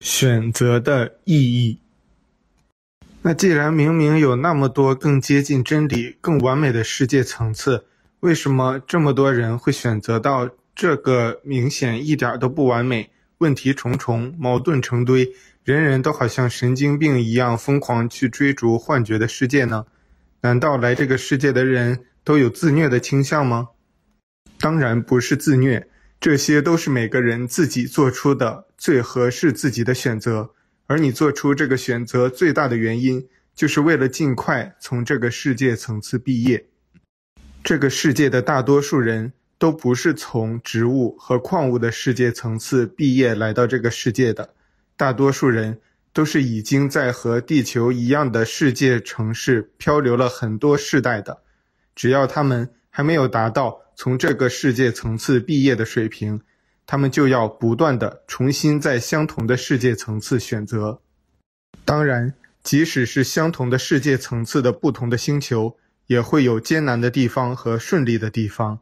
选择的意义。那既然明明有那么多更接近真理、更完美的世界层次，为什么这么多人会选择到这个明显一点都不完美、问题重重、矛盾成堆、人人都好像神经病一样疯狂去追逐幻觉的世界呢？难道来这个世界的人都有自虐的倾向吗？当然不是自虐，这些都是每个人自己做出的最合适自己的选择。而你做出这个选择最大的原因，就是为了尽快从这个世界层次毕业。这个世界的大多数人都不是从植物和矿物的世界层次毕业来到这个世界的，大多数人都是已经在和地球一样的世界城市漂流了很多世代的。只要他们还没有达到从这个世界层次毕业的水平，他们就要不断地重新在相同的世界层次选择。当然，即使是相同的世界层次的不同的星球，也会有艰难的地方和顺利的地方。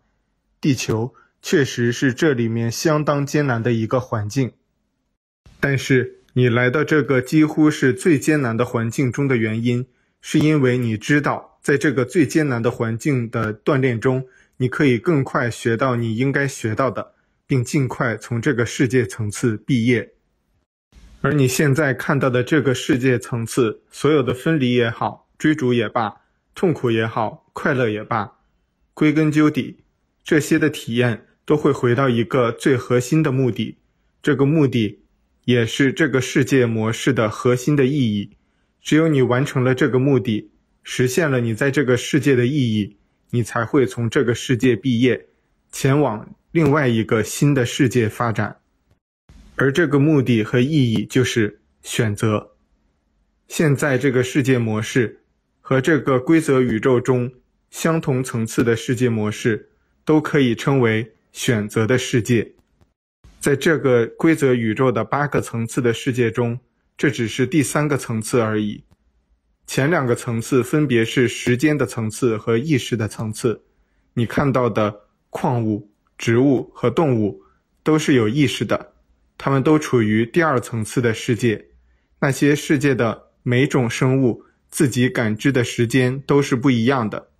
地球确实是这里面相当艰难的一个环境。但是，你来到这个几乎是最艰难的环境中的原因，是因为你知道，在这个最艰难的环境的锻炼中，你可以更快学到你应该学到的。并尽快从这个世界层次毕业，而你现在看到的这个世界层次，所有的分离也好，追逐也罢，痛苦也好，快乐也罢，归根究底，这些的体验都会回到一个最核心的目的，这个目的也是这个世界模式的核心的意义。只有你完成了这个目的，实现了你在这个世界的意义，你才会从这个世界毕业，前往。另外一个新的世界发展，而这个目的和意义就是选择。现在这个世界模式和这个规则宇宙中相同层次的世界模式，都可以称为选择的世界。在这个规则宇宙的八个层次的世界中，这只是第三个层次而已。前两个层次分别是时间的层次和意识的层次。你看到的矿物。植物和动物都是有意识的，它们都处于第二层次的世界。那些世界的每种生物自己感知的时间都是不一样的。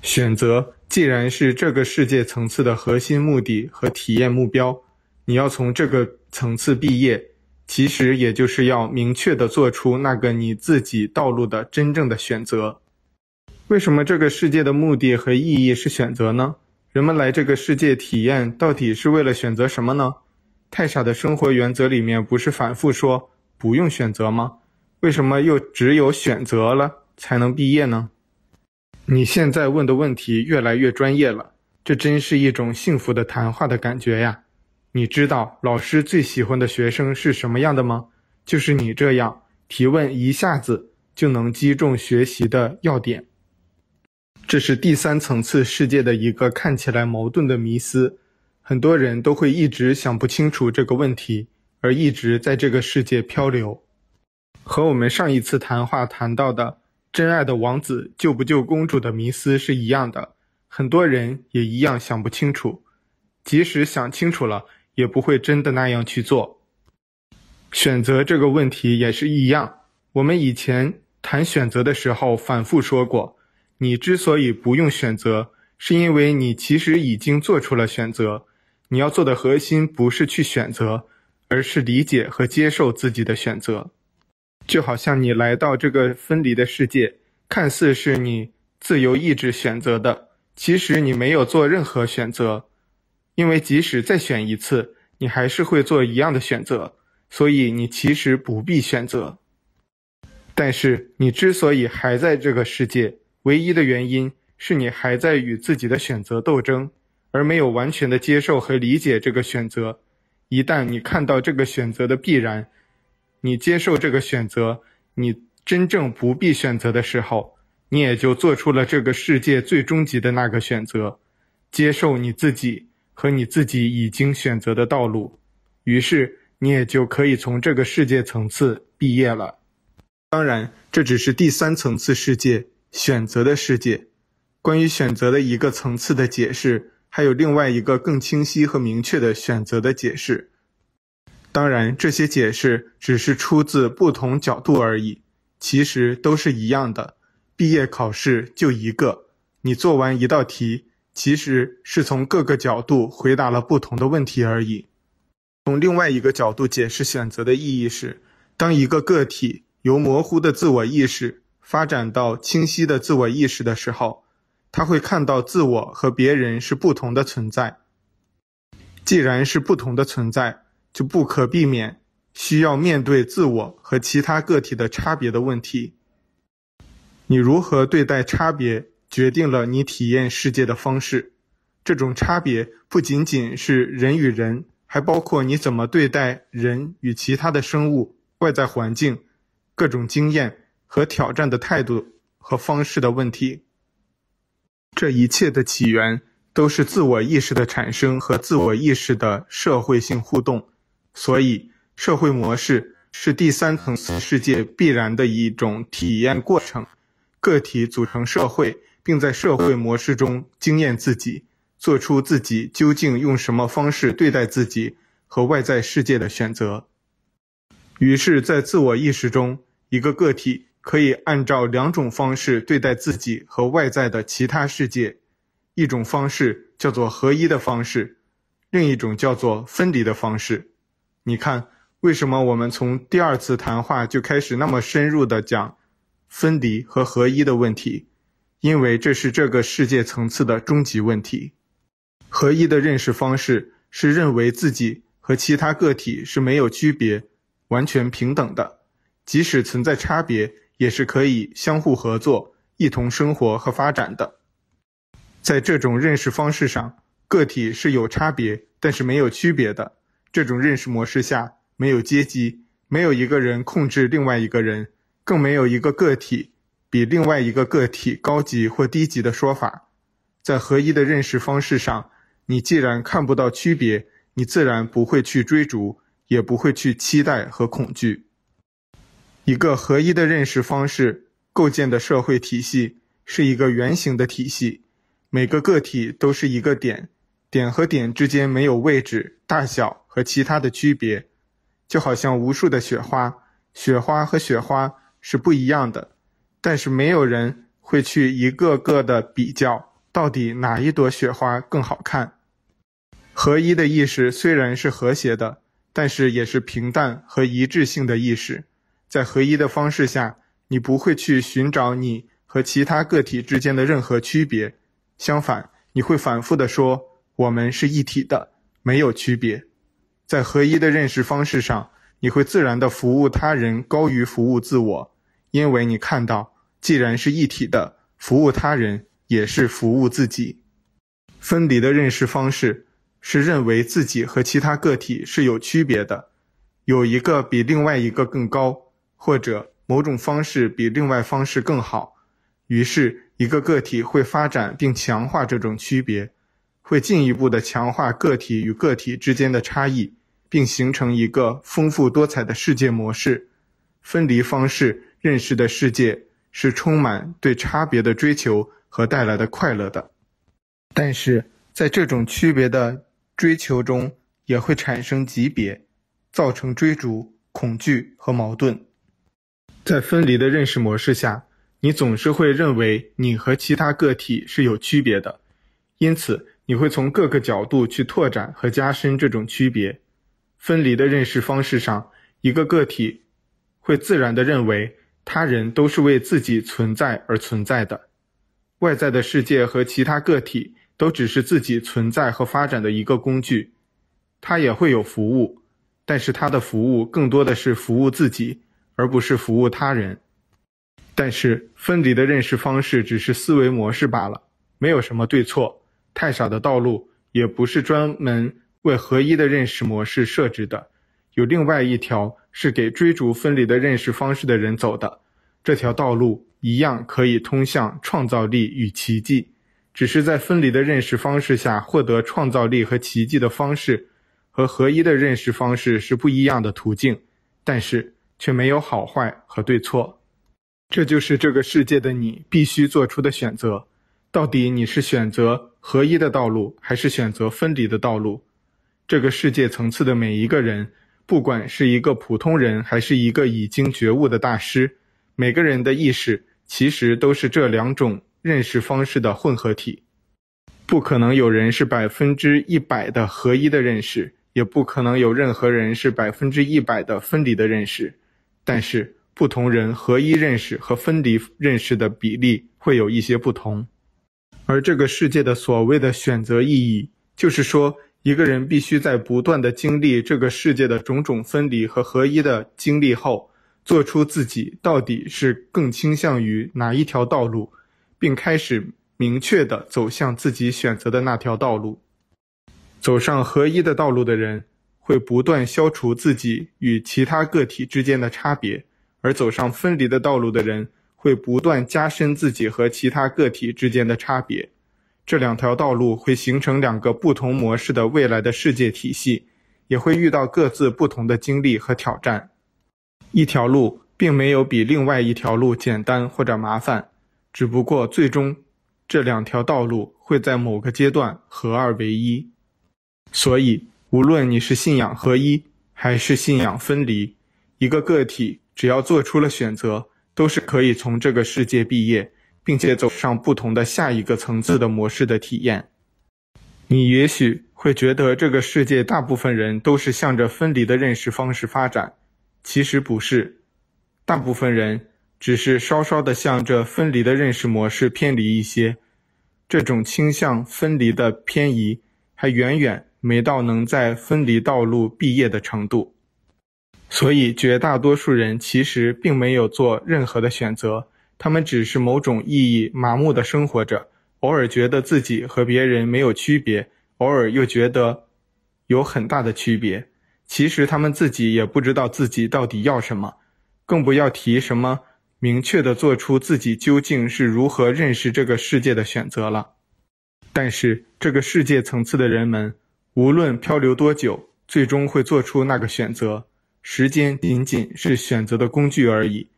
选择既然是这个世界层次的核心目的和体验目标，你要从这个层次毕业，其实也就是要明确的做出那个你自己道路的真正的选择。为什么这个世界的目的和意义是选择呢？人们来这个世界体验，到底是为了选择什么呢？太傻的生活原则里面不是反复说不用选择吗？为什么又只有选择了才能毕业呢？你现在问的问题越来越专业了，这真是一种幸福的谈话的感觉呀！你知道老师最喜欢的学生是什么样的吗？就是你这样提问，一下子就能击中学习的要点。这是第三层次世界的一个看起来矛盾的迷思，很多人都会一直想不清楚这个问题，而一直在这个世界漂流。和我们上一次谈话谈到的真爱的王子救不救公主的迷思是一样的，很多人也一样想不清楚，即使想清楚了，也不会真的那样去做。选择这个问题也是一样，我们以前谈选择的时候反复说过。你之所以不用选择，是因为你其实已经做出了选择。你要做的核心不是去选择，而是理解和接受自己的选择。就好像你来到这个分离的世界，看似是你自由意志选择的，其实你没有做任何选择，因为即使再选一次，你还是会做一样的选择，所以你其实不必选择。但是你之所以还在这个世界，唯一的原因是你还在与自己的选择斗争，而没有完全的接受和理解这个选择。一旦你看到这个选择的必然，你接受这个选择，你真正不必选择的时候，你也就做出了这个世界最终极的那个选择，接受你自己和你自己已经选择的道路。于是你也就可以从这个世界层次毕业了。当然，这只是第三层次世界。选择的世界，关于选择的一个层次的解释，还有另外一个更清晰和明确的选择的解释。当然，这些解释只是出自不同角度而已，其实都是一样的。毕业考试就一个，你做完一道题，其实是从各个角度回答了不同的问题而已。从另外一个角度解释选择的意义是，当一个个体由模糊的自我意识发展到清晰的自我意识的时候，他会看到自我和别人是不同的存在。既然是不同的存在，就不可避免需要面对自我和其他个体的差别的问题。你如何对待差别，决定了你体验世界的方式。这种差别不仅仅是人与人，还包括你怎么对待人与其他的生物、外在环境、各种经验和挑战的态度和方式的问题。这一切的起源都是自我意识的产生和自我意识的社会性互动。所以，社会模式是第三层次世界必然的一种体验过程。个体组成社会，并在社会模式中经验自己，做出自己究竟用什么方式对待自己和外在世界的选择。于是，在自我意识中，一个个体可以按照两种方式对待自己和外在的其他世界。一种方式叫做合一的方式，另一种叫做分离的方式。你看，为什么我们从第二次谈话就开始那么深入地讲分离和合一的问题？因为这是这个世界层次的终极问题。合一的认识方式是认为自己和其他个体是没有区别、完全平等的，即使存在差别，也是可以相互合作、一同生活和发展的。在这种认识方式上，个体是有差别，但是没有区别的。这种认识模式下，没有阶级，没有一个人控制另外一个人，更没有一个个体比另外一个个体高级或低级的说法。在合一的认识方式上，你既然看不到区别，你自然不会去追逐，也不会去期待和恐惧。一个合一的认识方式构建的社会体系是一个圆形的体系，每个个体都是一个点。点和点之间没有位置、大小和其他的区别，就好像无数的雪花，雪花和雪花是不一样的，但是没有人会去一个个的比较，到底哪一朵雪花更好看。合一的意识虽然是和谐的，但是也是平淡和一致性的意识。在合一的方式下，你不会去寻找你和其他个体之间的任何区别，相反，你会反复地说。我们是一体的，没有区别。在合一的认识方式上，你会自然地服务他人高于服务自我，因为你看到，既然是一体的，服务他人也是服务自己。分离的认识方式是认为自己和其他个体是有区别的，有一个比另外一个更高，或者某种方式比另外方式更好，于是一个个体会发展并强化这种区别。会进一步的强化个体与个体之间的差异，并形成一个丰富多彩的世界模式。分离方式认识的世界是充满对差别的追求和带来的快乐的，但是在这种区别的追求中，也会产生级别，造成追逐、恐惧和矛盾。在分离的认识模式下，你总是会认为你和其他个体是有区别的，因此，你会从各个角度去拓展和加深这种区别。分离的认识方式上，一个个体会自然地认为他人都是为自己存在而存在的，外在的世界和其他个体都只是自己存在和发展的一个工具。他也会有服务，但是他的服务更多的是服务自己，而不是服务他人。但是分离的认识方式只是思维模式罢了，没有什么对错。太少的道路也不是专门为合一的认识模式设置的，有另外一条是给追逐分离的认识方式的人走的。这条道路一样可以通向创造力与奇迹，只是在分离的认识方式下获得创造力和奇迹的方式和合一的认识方式是不一样的途径，但是却没有好坏和对错。这就是这个世界的你必须做出的选择。到底你是选择合一的道路，还是选择分离的道路？这个世界层次的每一个人，不管是一个普通人，还是一个已经觉悟的大师，每个人的意识其实都是这两种认识方式的混合体。不可能有人是百分之一百的合一的认识，也不可能有任何人是百分之一百的分离的认识。但是，不同人合一认识和分离认识的比例会有一些不同。而这个世界的所谓的选择意义，就是说，一个人必须在不断的经历这个世界的种种分离和合一的经历后，做出自己到底是更倾向于哪一条道路，并开始明确的走向自己选择的那条道路。走上合一的道路的人，会不断消除自己与其他个体之间的差别；而走上分离的道路的人，会不断加深自己和其他个体之间的差别。这两条道路会形成两个不同模式的未来的世界体系，也会遇到各自不同的经历和挑战。一条路并没有比另外一条路简单或者麻烦，只不过最终这两条道路会在某个阶段合二为一。所以，无论你是信仰合一还是信仰分离，一个个体只要做出了选择，都是可以从这个世界毕业。并且走上不同的下一个层次的模式的体验。你也许会觉得这个世界大部分人都是向着分离的认识方式发展，其实不是，大部分人只是稍稍的向着分离的认识模式偏离一些。这种倾向分离的偏移还远远没到能在分离道路毕业的程度。所以绝大多数人其实并没有做任何的选择。他们只是某种意义麻木地生活着，偶尔觉得自己和别人没有区别，偶尔又觉得有很大的区别。其实他们自己也不知道自己到底要什么，更不要提什么明确地做出自己究竟是如何认识这个世界的选择了。但是这个世界层次的人们，无论漂流多久，最终会做出那个选择。时间仅仅是选择的工具而已。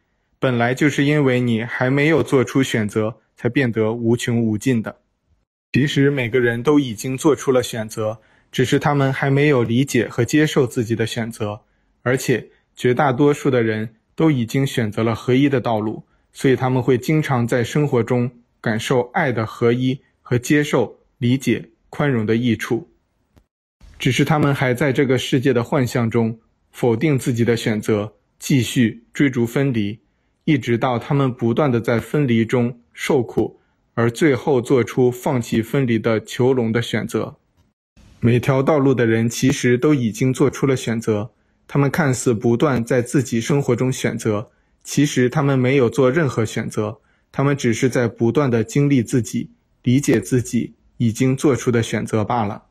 本来就是因为你还没有做出选择，才变得无穷无尽的。其实每个人都已经做出了选择，只是他们还没有理解和接受自己的选择。而且绝大多数的人都已经选择了合一的道路，所以他们会经常在生活中感受爱的合一和接受、理解、宽容的益处。只是他们还在这个世界的幻象中否定自己的选择，继续追逐分离。一直到他们不断的在分离中受苦，而最后做出放弃分离的囚笼的选择。每条道路的人其实都已经做出了选择，他们看似不断在自己生活中选择，其实他们没有做任何选择，他们只是在不断的经历自己、理解自己已经做出的选择罢了。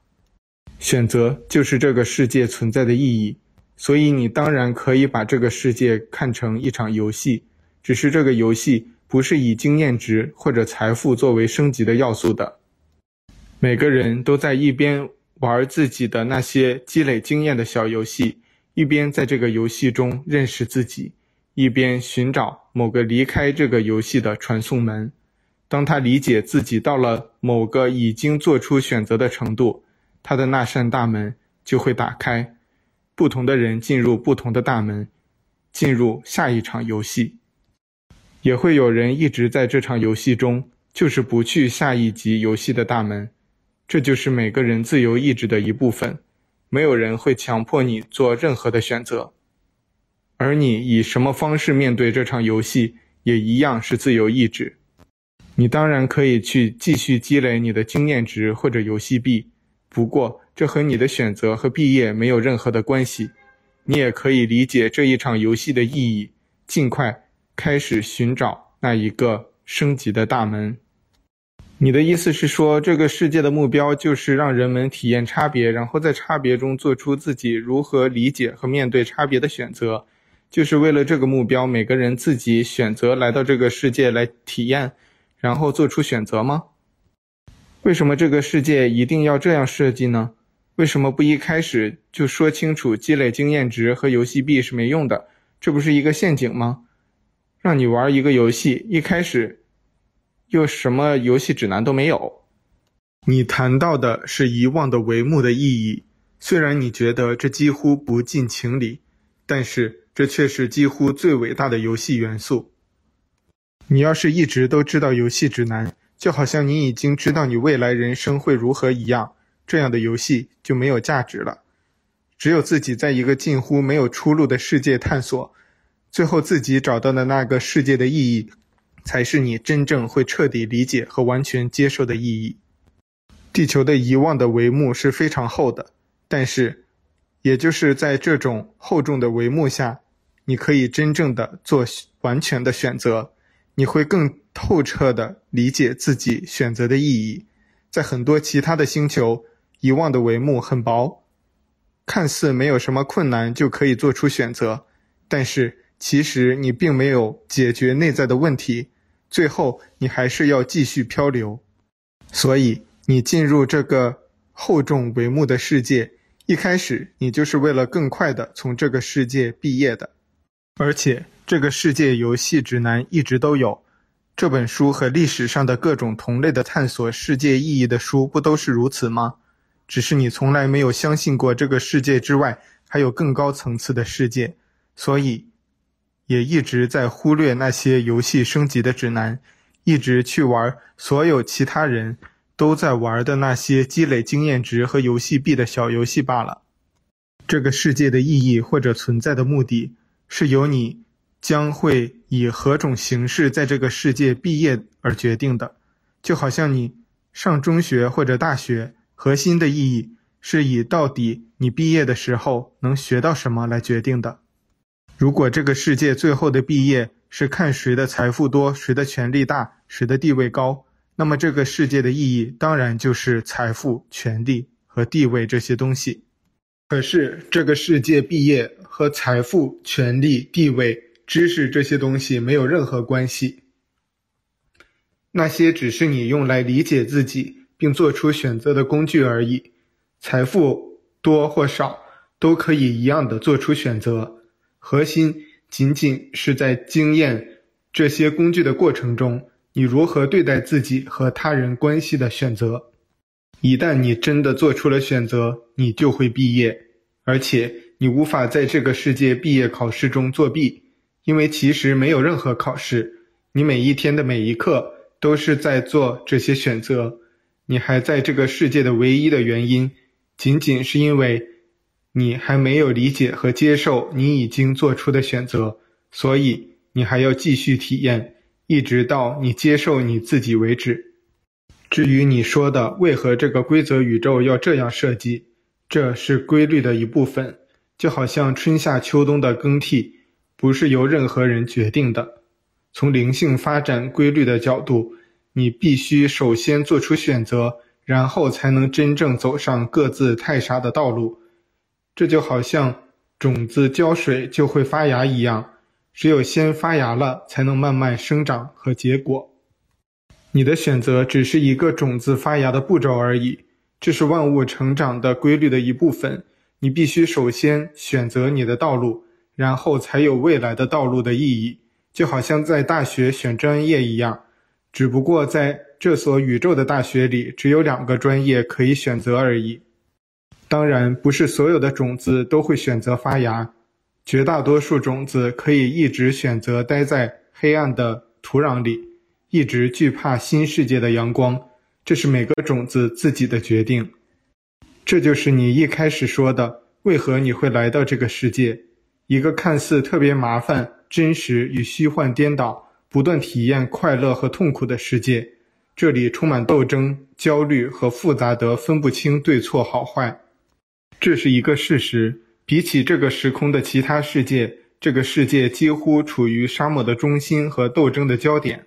选择就是这个世界存在的意义，所以你当然可以把这个世界看成一场游戏。只是这个游戏不是以经验值或者财富作为升级的要素的。每个人都在一边玩自己的那些积累经验的小游戏，一边在这个游戏中认识自己，一边寻找某个离开这个游戏的传送门。当他理解自己到了某个已经做出选择的程度，他的那扇大门就会打开，不同的人进入不同的大门，进入下一场游戏。也会有人一直在这场游戏中，就是不去下一级游戏的大门。这就是每个人自由意志的一部分。没有人会强迫你做任何的选择，而你以什么方式面对这场游戏，也一样是自由意志。你当然可以去继续积累你的经验值或者游戏币，不过这和你的选择和毕业没有任何的关系。你也可以理解这一场游戏的意义，尽快。开始寻找那一个升级的大门。你的意思是说，这个世界的目标就是让人们体验差别，然后在差别中做出自己如何理解和面对差别的选择，就是为了这个目标，每个人自己选择来到这个世界来体验，然后做出选择吗？为什么这个世界一定要这样设计呢？为什么不一开始就说清楚积累经验值和游戏币是没用的？这不是一个陷阱吗？让你玩一个游戏，一开始又什么游戏指南都没有。你谈到的是遗忘的帷幕的意义，虽然你觉得这几乎不近情理，但是这却是几乎最伟大的游戏元素。你要是一直都知道游戏指南，就好像你已经知道你未来人生会如何一样，这样的游戏就没有价值了。只有自己在一个近乎没有出路的世界探索，最后自己找到的那个世界的意义，才是你真正会彻底理解和完全接受的意义。地球的遗忘的帷幕是非常厚的，但是，也就是在这种厚重的帷幕下，你可以真正的做完全的选择，你会更透彻的理解自己选择的意义。在很多其他的星球，遗忘的帷幕很薄。看似没有什么困难就可以做出选择，但是其实你并没有解决内在的问题，最后你还是要继续漂流。所以你进入这个厚重帷幕的世界，一开始你就是为了更快地从这个世界毕业的。而且这个世界游戏指南一直都有，这本书和历史上的各种同类的探索世界意义的书不都是如此吗？只是你从来没有相信过这个世界之外还有更高层次的世界，所以也一直在忽略那些游戏升级的指南，一直去玩所有其他人都在玩的那些积累经验值和游戏币的小游戏罢了。这个世界的意义或者存在的目的，是由你将会以何种形式在这个世界毕业而决定的，就好像你上中学或者大学。核心的意义是以到底你毕业的时候能学到什么来决定的。如果这个世界最后的毕业是看谁的财富多、谁的权力大、谁的地位高，那么这个世界的意义当然就是财富、权力和地位这些东西。可是这个世界毕业和财富、权力、地位、知识这些东西没有任何关系，那些只是你用来理解自己。并做出选择的工具而已，财富多或少都可以一样的做出选择。核心仅仅是在经验这些工具的过程中，你如何对待自己和他人关系的选择。一旦你真的做出了选择，你就会毕业，而且你无法在这个世界毕业考试中作弊，因为其实没有任何考试，你每一天的每一刻都是在做这些选择。你还在这个世界的唯一的原因，仅仅是因为你还没有理解和接受你已经做出的选择，所以你还要继续体验，一直到你接受你自己为止。至于你说的为何这个规则宇宙要这样设计，这是规律的一部分，就好像春夏秋冬的更替不是由任何人决定的。从灵性发展规律的角度。你必须首先做出选择，然后才能真正走上各自太傻的道路。这就好像种子浇水就会发芽一样，只有先发芽了，才能慢慢生长和结果。你的选择只是一个种子发芽的步骤而已，这是万物成长的规律的一部分。你必须首先选择你的道路，然后才有未来的道路的意义。就好像在大学选专业一样。只不过在这所宇宙的大学里，只有两个专业可以选择而已。当然，不是所有的种子都会选择发芽，绝大多数种子可以一直选择待在黑暗的土壤里，一直惧怕新世界的阳光。这是每个种子自己的决定。这就是你一开始说的，为何你会来到这个世界，一个看似特别麻烦、真实与虚幻颠倒。不断体验快乐和痛苦的世界，这里充满斗争、焦虑和复杂得分不清对错好坏。这是一个事实。比起这个时空的其他世界，这个世界几乎处于沙漠的中心和斗争的焦点。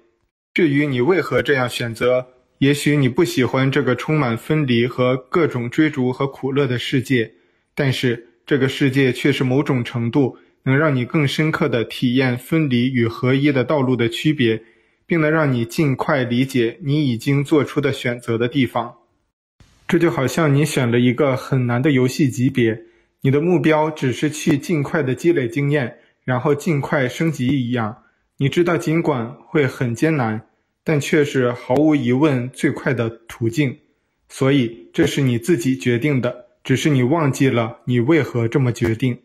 至于你为何这样选择，也许你不喜欢这个充满分离和各种追逐和苦乐的世界，但是这个世界却是某种程度。能让你更深刻地体验分离与合一的道路的区别，并能让你尽快理解你已经做出的选择的地方。这就好像你选了一个很难的游戏级别，你的目标只是去尽快的积累经验，然后尽快升级一样。你知道，尽管会很艰难，但却是毫无疑问最快的途径。所以，这是你自己决定的，只是你忘记了你为何这么决定。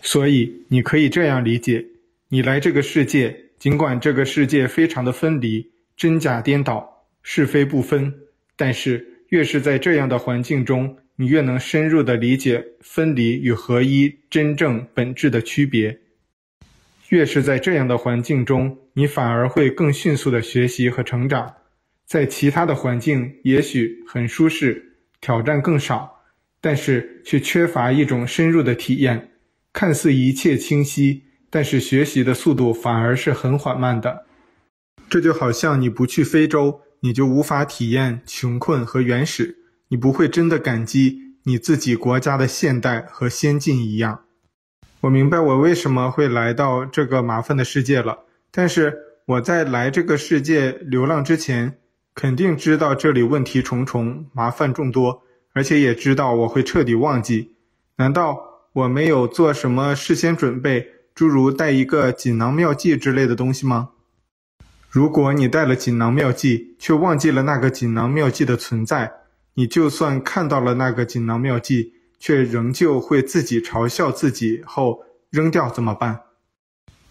所以你可以这样理解：你来这个世界，尽管这个世界非常的分离，真假颠倒，是非不分，但是越是在这样的环境中，你越能深入地理解分离与合一真正本质的区别。越是在这样的环境中，你反而会更迅速地学习和成长。在其他的环境，也许很舒适，挑战更少，但是却缺乏一种深入的体验。看似一切清晰，但是学习的速度反而是很缓慢的。这就好像你不去非洲，你就无法体验穷困和原始，你不会真的感激你自己国家的现代和先进一样。我明白我为什么会来到这个麻烦的世界了，但是我在来这个世界流浪之前，肯定知道这里问题重重，麻烦众多，而且也知道我会彻底忘记。难道？我没有做什么事先准备，诸如带一个锦囊妙计之类的东西吗？如果你带了锦囊妙计，却忘记了那个锦囊妙计的存在，你就算看到了那个锦囊妙计，却仍旧会自己嘲笑自己后扔掉，怎么办？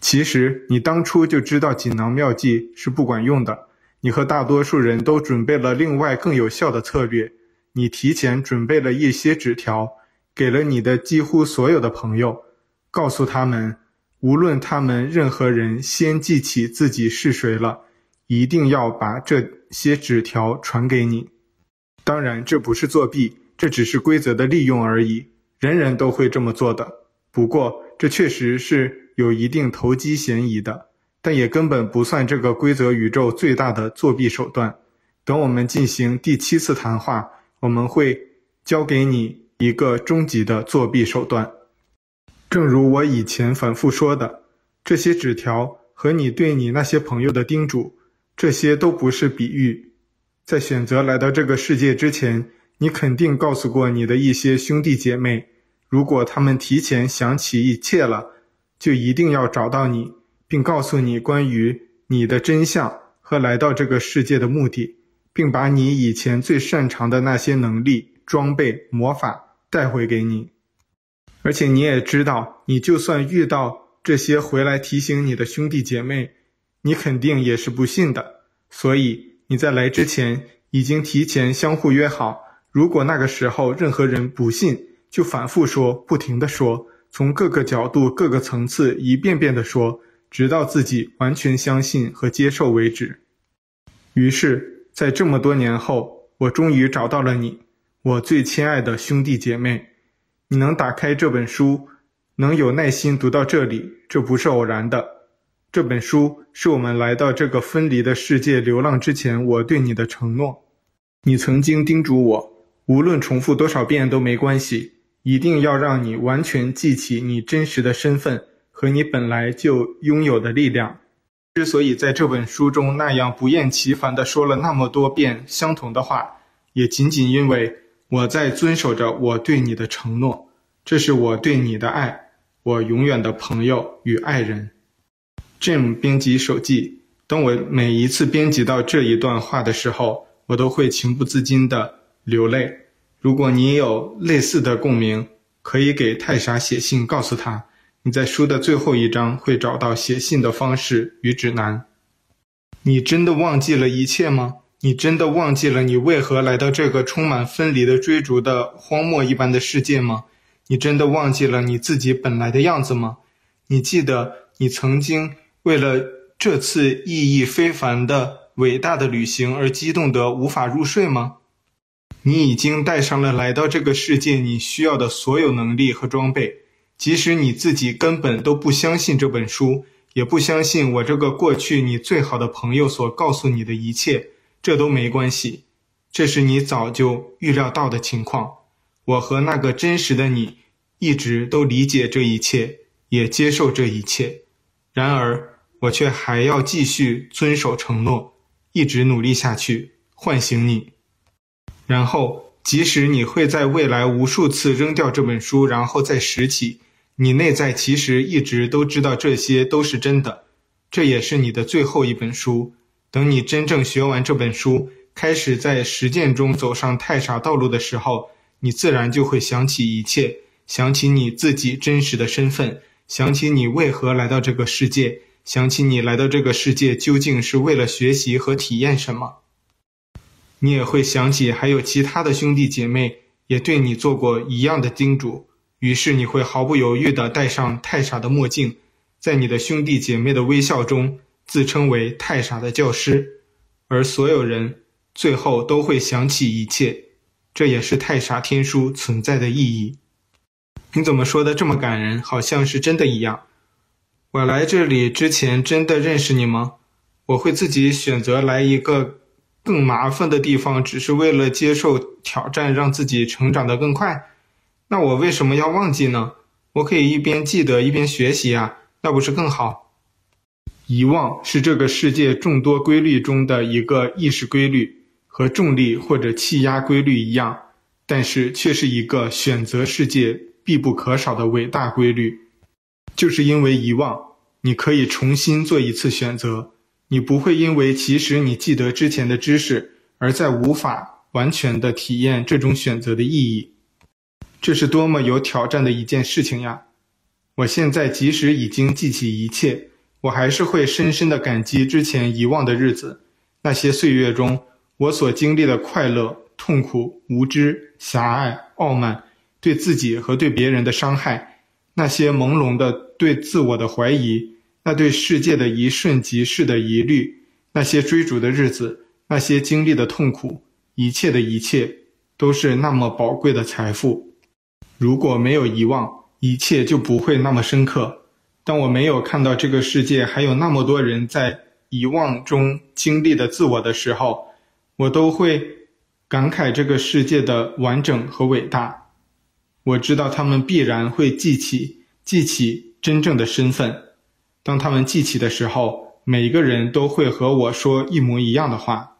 其实你当初就知道锦囊妙计是不管用的，你和大多数人都准备了另外更有效的策略，你提前准备了一些纸条。给了你的几乎所有的朋友，告诉他们，无论他们任何人先记起自己是谁了，一定要把这些纸条传给你。当然，这不是作弊，这只是规则的利用而已，人人都会这么做的。不过，这确实是有一定投机嫌疑的，但也根本不算这个规则宇宙最大的作弊手段。等我们进行第七次谈话，我们会教给你。一个终极的作弊手段，正如我以前反复说的，这些纸条和你对你那些朋友的叮嘱，这些都不是比喻。在选择来到这个世界之前，你肯定告诉过你的一些兄弟姐妹，如果他们提前想起一切了，就一定要找到你，并告诉你关于你的真相和来到这个世界的目的，并把你以前最擅长的那些能力、装备、魔法。带回给你，而且你也知道，你就算遇到这些回来提醒你的兄弟姐妹，你肯定也是不信的。所以你在来之前已经提前相互约好，如果那个时候任何人不信，就反复说，不停的说，从各个角度、各个层次一遍遍的说，直到自己完全相信和接受为止。于是，在这么多年后，我终于找到了你。我最亲爱的兄弟姐妹，你能打开这本书，能有耐心读到这里，这不是偶然的。这本书是我们来到这个分离的世界流浪之前，我对你的承诺。你曾经叮嘱我，无论重复多少遍都没关系，一定要让你完全记起你真实的身份和你本来就拥有的力量。之所以在这本书中那样不厌其烦地说了那么多遍相同的话，也仅仅因为。我在遵守着我对你的承诺，这是我对你的爱，我永远的朋友与爱人。Jim 编辑手记。当我每一次编辑到这一段话的时候，我都会情不自禁的流泪。如果你有类似的共鸣，可以给泰莎写信，告诉她你在书的最后一章会找到写信的方式与指南。你真的忘记了一切吗？你真的忘记了你为何来到这个充满分离的追逐的荒漠一般的世界吗？你真的忘记了你自己本来的样子吗？你记得你曾经为了这次意义非凡的伟大的旅行而激动得无法入睡吗？你已经带上了来到这个世界你需要的所有能力和装备，即使你自己根本都不相信这本书，也不相信我这个过去你最好的朋友所告诉你的一切。这都没关系，这是你早就预料到的情况。我和那个真实的你一直都理解这一切，也接受这一切。然而，我却还要继续遵守承诺，一直努力下去，唤醒你。然后，即使你会在未来无数次扔掉这本书，然后再拾起，你内在其实一直都知道这些都是真的。这也是你的最后一本书。等你真正学完这本书，开始在实践中走上太傻道路的时候，你自然就会想起一切，想起你自己真实的身份，想起你为何来到这个世界，想起你来到这个世界究竟是为了学习和体验什么。你也会想起还有其他的兄弟姐妹也对你做过一样的叮嘱，于是你会毫不犹豫地戴上太傻的墨镜，在你的兄弟姐妹的微笑中自称为太傻的教师，而所有人最后都会想起一切。这也是太傻天书存在的意义。你怎么说的这么感人，好像是真的一样？我来这里之前真的认识你吗？我会自己选择来一个更麻烦的地方，只是为了接受挑战，让自己成长得更快。那我为什么要忘记呢？我可以一边记得一边学习啊，那不是更好？遗忘是这个世界众多规律中的一个意识规律。和重力或者气压规律一样，但是却是一个选择世界必不可少的伟大规律。就是因为遗忘，你可以重新做一次选择。你不会因为其实你记得之前的知识，而再无法完全的体验这种选择的意义。这是多么有挑战的一件事情呀！我现在即使已经记起一切，我还是会深深的感激之前遗忘的日子，那些岁月中。我所经历的快乐、痛苦、无知、狭隘、傲慢，对自己和对别人的伤害，那些朦胧的对自我的怀疑，那对世界的一瞬即逝的疑虑，那些追逐的日子，那些经历的痛苦，一切的一切，都是那么宝贵的财富。如果没有遗忘，一切就不会那么深刻。当我没有看到这个世界还有那么多人在遗忘中经历的自我的时候，我都会感慨这个世界的完整和伟大。我知道他们必然会记起，记起真正的身份。当他们记起的时候，每一个人都会和我说一模一样的话。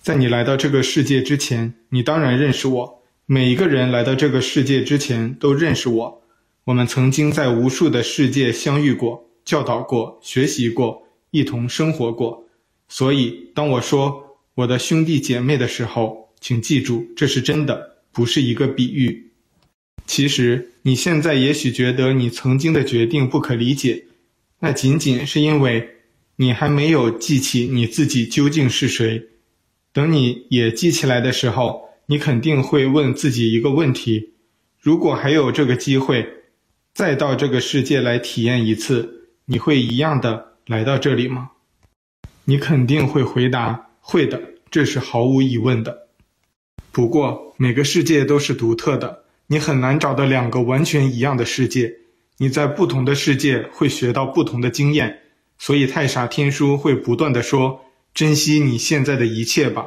在你来到这个世界之前，你当然认识我。每一个人来到这个世界之前都认识我。我们曾经在无数的世界相遇过，教导过，学习过，一同生活过。所以，当我说，我的兄弟姐妹的时候，请记住，这是真的，不是一个比喻。其实你现在也许觉得你曾经的决定不可理解，那仅仅是因为你还没有记起你自己究竟是谁。等你也记起来的时候，你肯定会问自己一个问题：如果还有这个机会，再到这个世界来体验一次，你会一样的来到这里吗？你肯定会回答。会的，这是毫无疑问的。不过，每个世界都是独特的，你很难找到两个完全一样的世界。你在不同的世界会学到不同的经验，所以太傻天书会不断的说：“珍惜你现在的一切吧，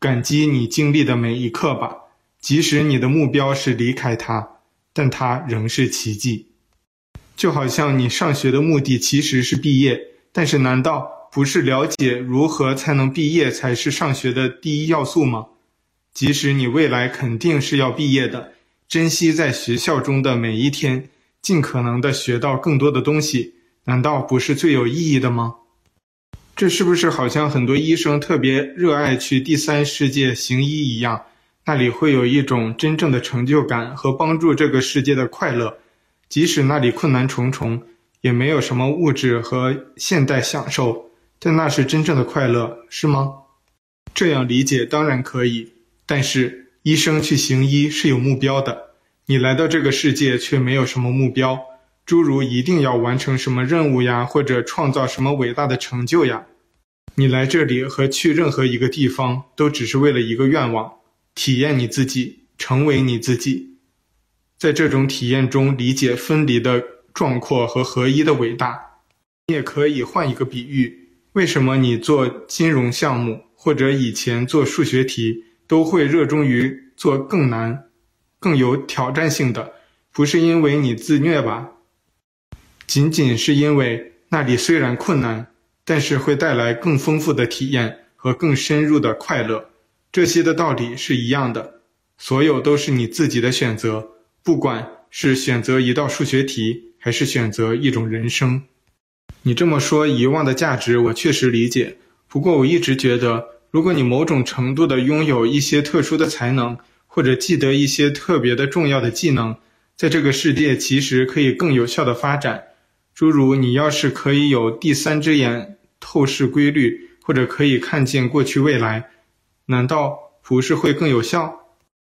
感激你经历的每一刻吧。即使你的目标是离开它，但它仍是奇迹。就好像你上学的目的其实是毕业，但是难道？”不是了解如何才能毕业才是上学的第一要素吗？即使你未来肯定是要毕业的，珍惜在学校中的每一天，尽可能的学到更多的东西，难道不是最有意义的吗？这是不是好像很多医生特别热爱去第三世界行医一样？那里会有一种真正的成就感和帮助这个世界的快乐，即使那里困难重重，也没有什么物质和现代享受。但那是真正的快乐，是吗？这样理解当然可以，但是医生去行医是有目标的，你来到这个世界却没有什么目标，诸如一定要完成什么任务呀，或者创造什么伟大的成就呀。你来这里和去任何一个地方都只是为了一个愿望：体验你自己，成为你自己。在这种体验中，理解分离的壮阔和合一的伟大。你也可以换一个比喻。为什么你做金融项目或者以前做数学题都会热衷于做更难、更有挑战性的？不是因为你自虐吧？仅仅是因为那里虽然困难，但是会带来更丰富的体验和更深入的快乐。这些的道理是一样的，所有都是你自己的选择，不管是选择一道数学题，还是选择一种人生。你这么说，遗忘的价值我确实理解。不过我一直觉得，如果你某种程度的拥有一些特殊的才能，或者记得一些特别的重要的技能，在这个世界其实可以更有效的发展。诸如你要是可以有第三只眼透视规律，或者可以看见过去未来，难道不是会更有效？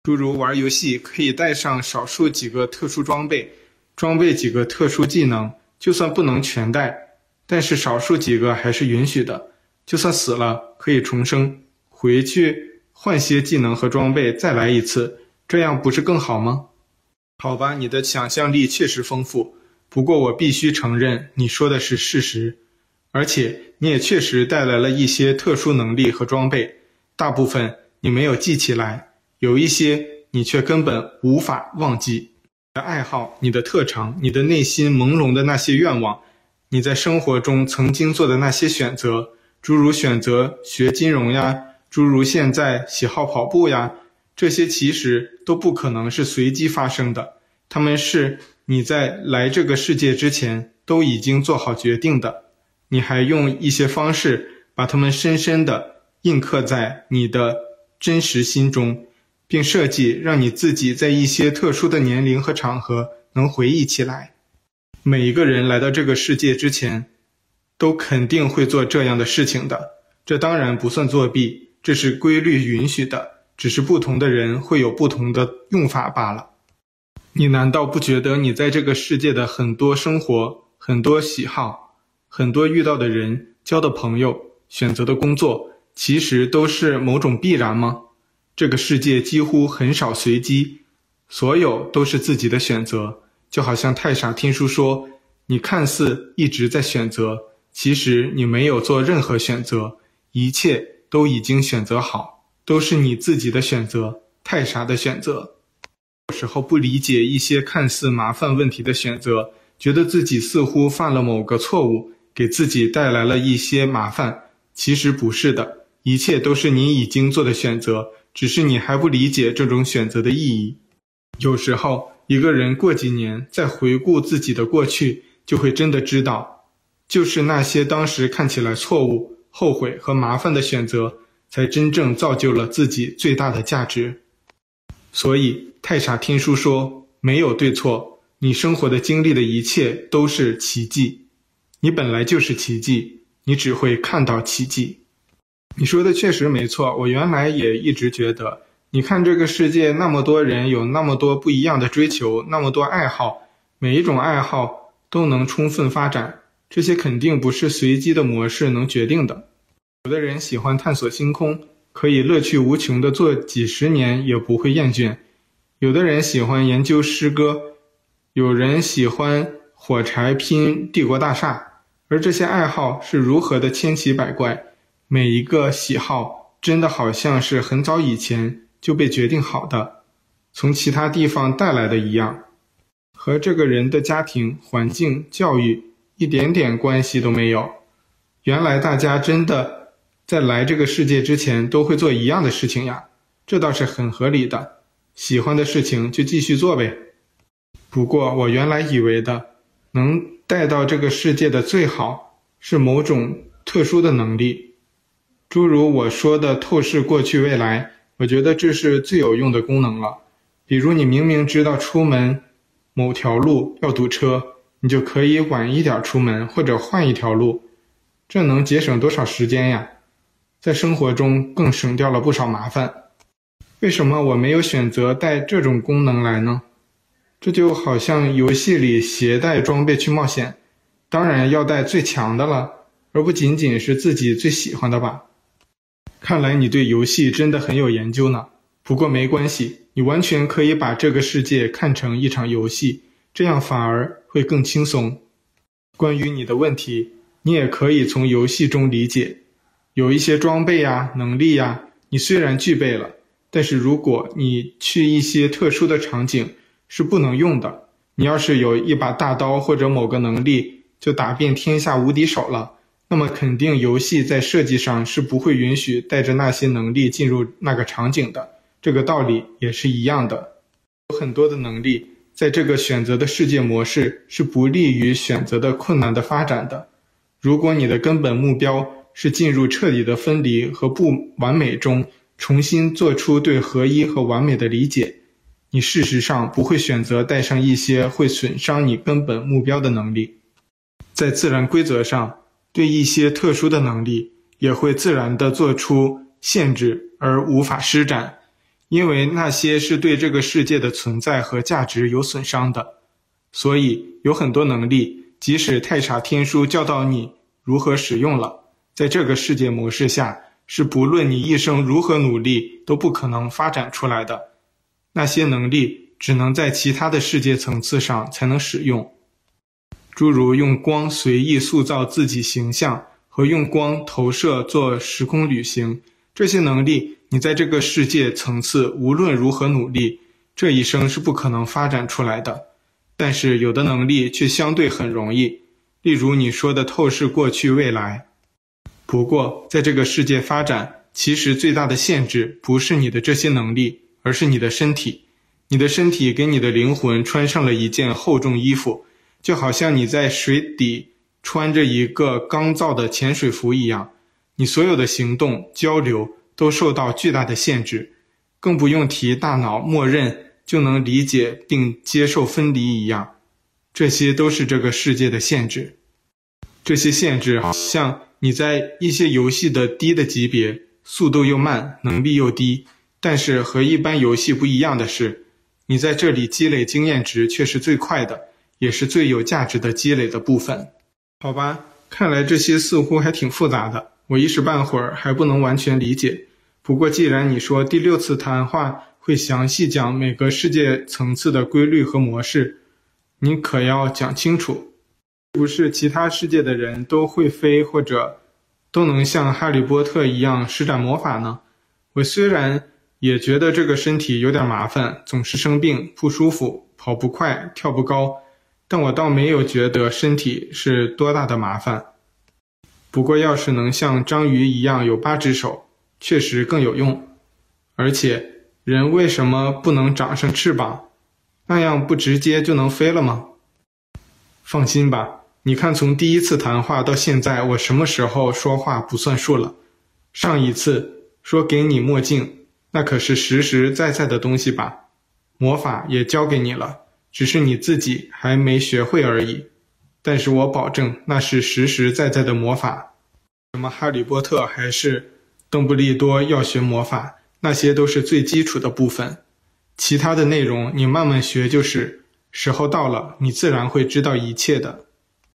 诸如玩游戏可以带上少数几个特殊装备，装备几个特殊技能，就算不能全带，但是少数几个还是允许的。就算死了可以重生，回去换些技能和装备再来一次，这样不是更好吗？好吧，你的想象力确实丰富，不过我必须承认你说的是事实，而且你也确实带来了一些特殊能力和装备，大部分你没有记起来。有一些你却根本无法忘记，你的爱好、你的特长、你的内心朦胧的那些愿望，你在生活中曾经做的那些选择，诸如选择学金融呀，诸如现在喜好跑步呀，这些其实都不可能是随机发生的，他们是你在来这个世界之前都已经做好决定的，你还用一些方式把它们深深的印刻在你的真实心中。并设计让你自己在一些特殊的年龄和场合能回忆起来。每一个人来到这个世界之前，都肯定会做这样的事情的。这当然不算作弊，这是规律允许的，只是不同的人会有不同的用法罢了。你难道不觉得你在这个世界的很多生活、很多喜好、很多遇到的人、交的朋友、选择的工作，其实都是某种必然吗？这个世界几乎很少随机，所有都是自己的选择。就好像太傻听书说：“你看似一直在选择，其实你没有做任何选择，一切都已经选择好，都是你自己的选择。”太傻的选择。有时候不理解一些看似麻烦问题的选择，觉得自己似乎犯了某个错误，给自己带来了一些麻烦。其实不是的，一切都是你已经做的选择。只是你还不理解这种选择的意义。有时候，一个人过几年再回顾自己的过去，就会真的知道，就是那些当时看起来错误、后悔和麻烦的选择，才真正造就了自己最大的价值。所以，太傻听书说，没有对错，你生活的经历的一切都是奇迹，你本来就是奇迹，你只会看到奇迹。你说的确实没错，我原来也一直觉得，你看这个世界那么多人，有那么多不一样的追求，那么多爱好，每一种爱好都能充分发展，这些肯定不是随机的模式能决定的。有的人喜欢探索星空，可以乐趣无穷的做几十年也不会厌倦；有的人喜欢研究诗歌，有人喜欢火柴拼帝国大厦，而这些爱好是如何的千奇百怪。每一个喜好真的好像是很早以前就被决定好的，从其他地方带来的一样，和这个人的家庭环境、教育一点点关系都没有。原来大家真的在来这个世界之前都会做一样的事情呀，这倒是很合理的。喜欢的事情就继续做呗。不过我原来以为的，能带到这个世界的最好是某种特殊的能力。诸如我说的透视过去未来，我觉得这是最有用的功能了。比如你明明知道出门某条路要堵车，你就可以晚一点出门或者换一条路，这能节省多少时间呀？在生活中更省掉了不少麻烦。为什么我没有选择带这种功能来呢？这就好像游戏里携带装备去冒险，当然要带最强的了，而不仅仅是自己最喜欢的吧。看来你对游戏真的很有研究呢。不过没关系，你完全可以把这个世界看成一场游戏，这样反而会更轻松。关于你的问题，你也可以从游戏中理解。有一些装备呀、能力呀，你虽然具备了，但是如果你去一些特殊的场景是不能用的。你要是有一把大刀或者某个能力，就打遍天下无敌手了。那么肯定，游戏在设计上是不会允许带着那些能力进入那个场景的。这个道理也是一样的。有很多的能力，在这个选择的世界模式是不利于选择的困难的发展的。如果你的根本目标是进入彻底的分离和不完美中，重新做出对合一和完美的理解，你事实上不会选择带上一些会损伤你根本目标的能力。在自然规则上，对一些特殊的能力也会自然地做出限制而无法施展，因为那些是对这个世界的存在和价值有损伤的。所以有很多能力，即使太傻天书教导你如何使用了，在这个世界模式下，是不论你一生如何努力都不可能发展出来的。那些能力只能在其他的世界层次上才能使用，诸如用光随意塑造自己形象和用光投射做时空旅行，这些能力你在这个世界层次无论如何努力，这一生是不可能发展出来的。但是有的能力却相对很容易，例如你说的透视过去未来。不过，在这个世界发展，其实最大的限制不是你的这些能力，而是你的身体。你的身体给你的灵魂穿上了一件厚重衣服，就好像你在水底穿着一个钢造的潜水服一样。你所有的行动、交流都受到巨大的限制，更不用提大脑默认就能理解并接受分离一样。这些都是这个世界的限制。这些限制好像。你在一些游戏的低的级别，速度又慢，能力又低，但是和一般游戏不一样的是，你在这里积累经验值却是最快的，也是最有价值的积累的部分。好吧，看来这些似乎还挺复杂的，我一时半会儿还不能完全理解。不过既然你说第六次谈话会详细讲每个世界层次的规律和模式，你可要讲清楚。不是其他世界的人都会飞，或者都能像哈利波特一样施展魔法呢？我虽然也觉得这个身体有点麻烦，总是生病、不舒服、跑不快、跳不高，但我倒没有觉得身体是多大的麻烦。不过，要是能像章鱼一样有八只手，确实更有用。而且，人为什么不能长上翅膀？那样不直接就能飞了吗？放心吧。你看，从第一次谈话到现在，我什么时候说话不算数了？上一次说给你墨镜，那可是实实在在的东西吧？魔法也交给你了，只是你自己还没学会而已。但是我保证，那是实实在在的魔法。什么哈利波特还是邓布利多要学魔法，那些都是最基础的部分，其他的内容你慢慢学就是。时候到了，你自然会知道一切的。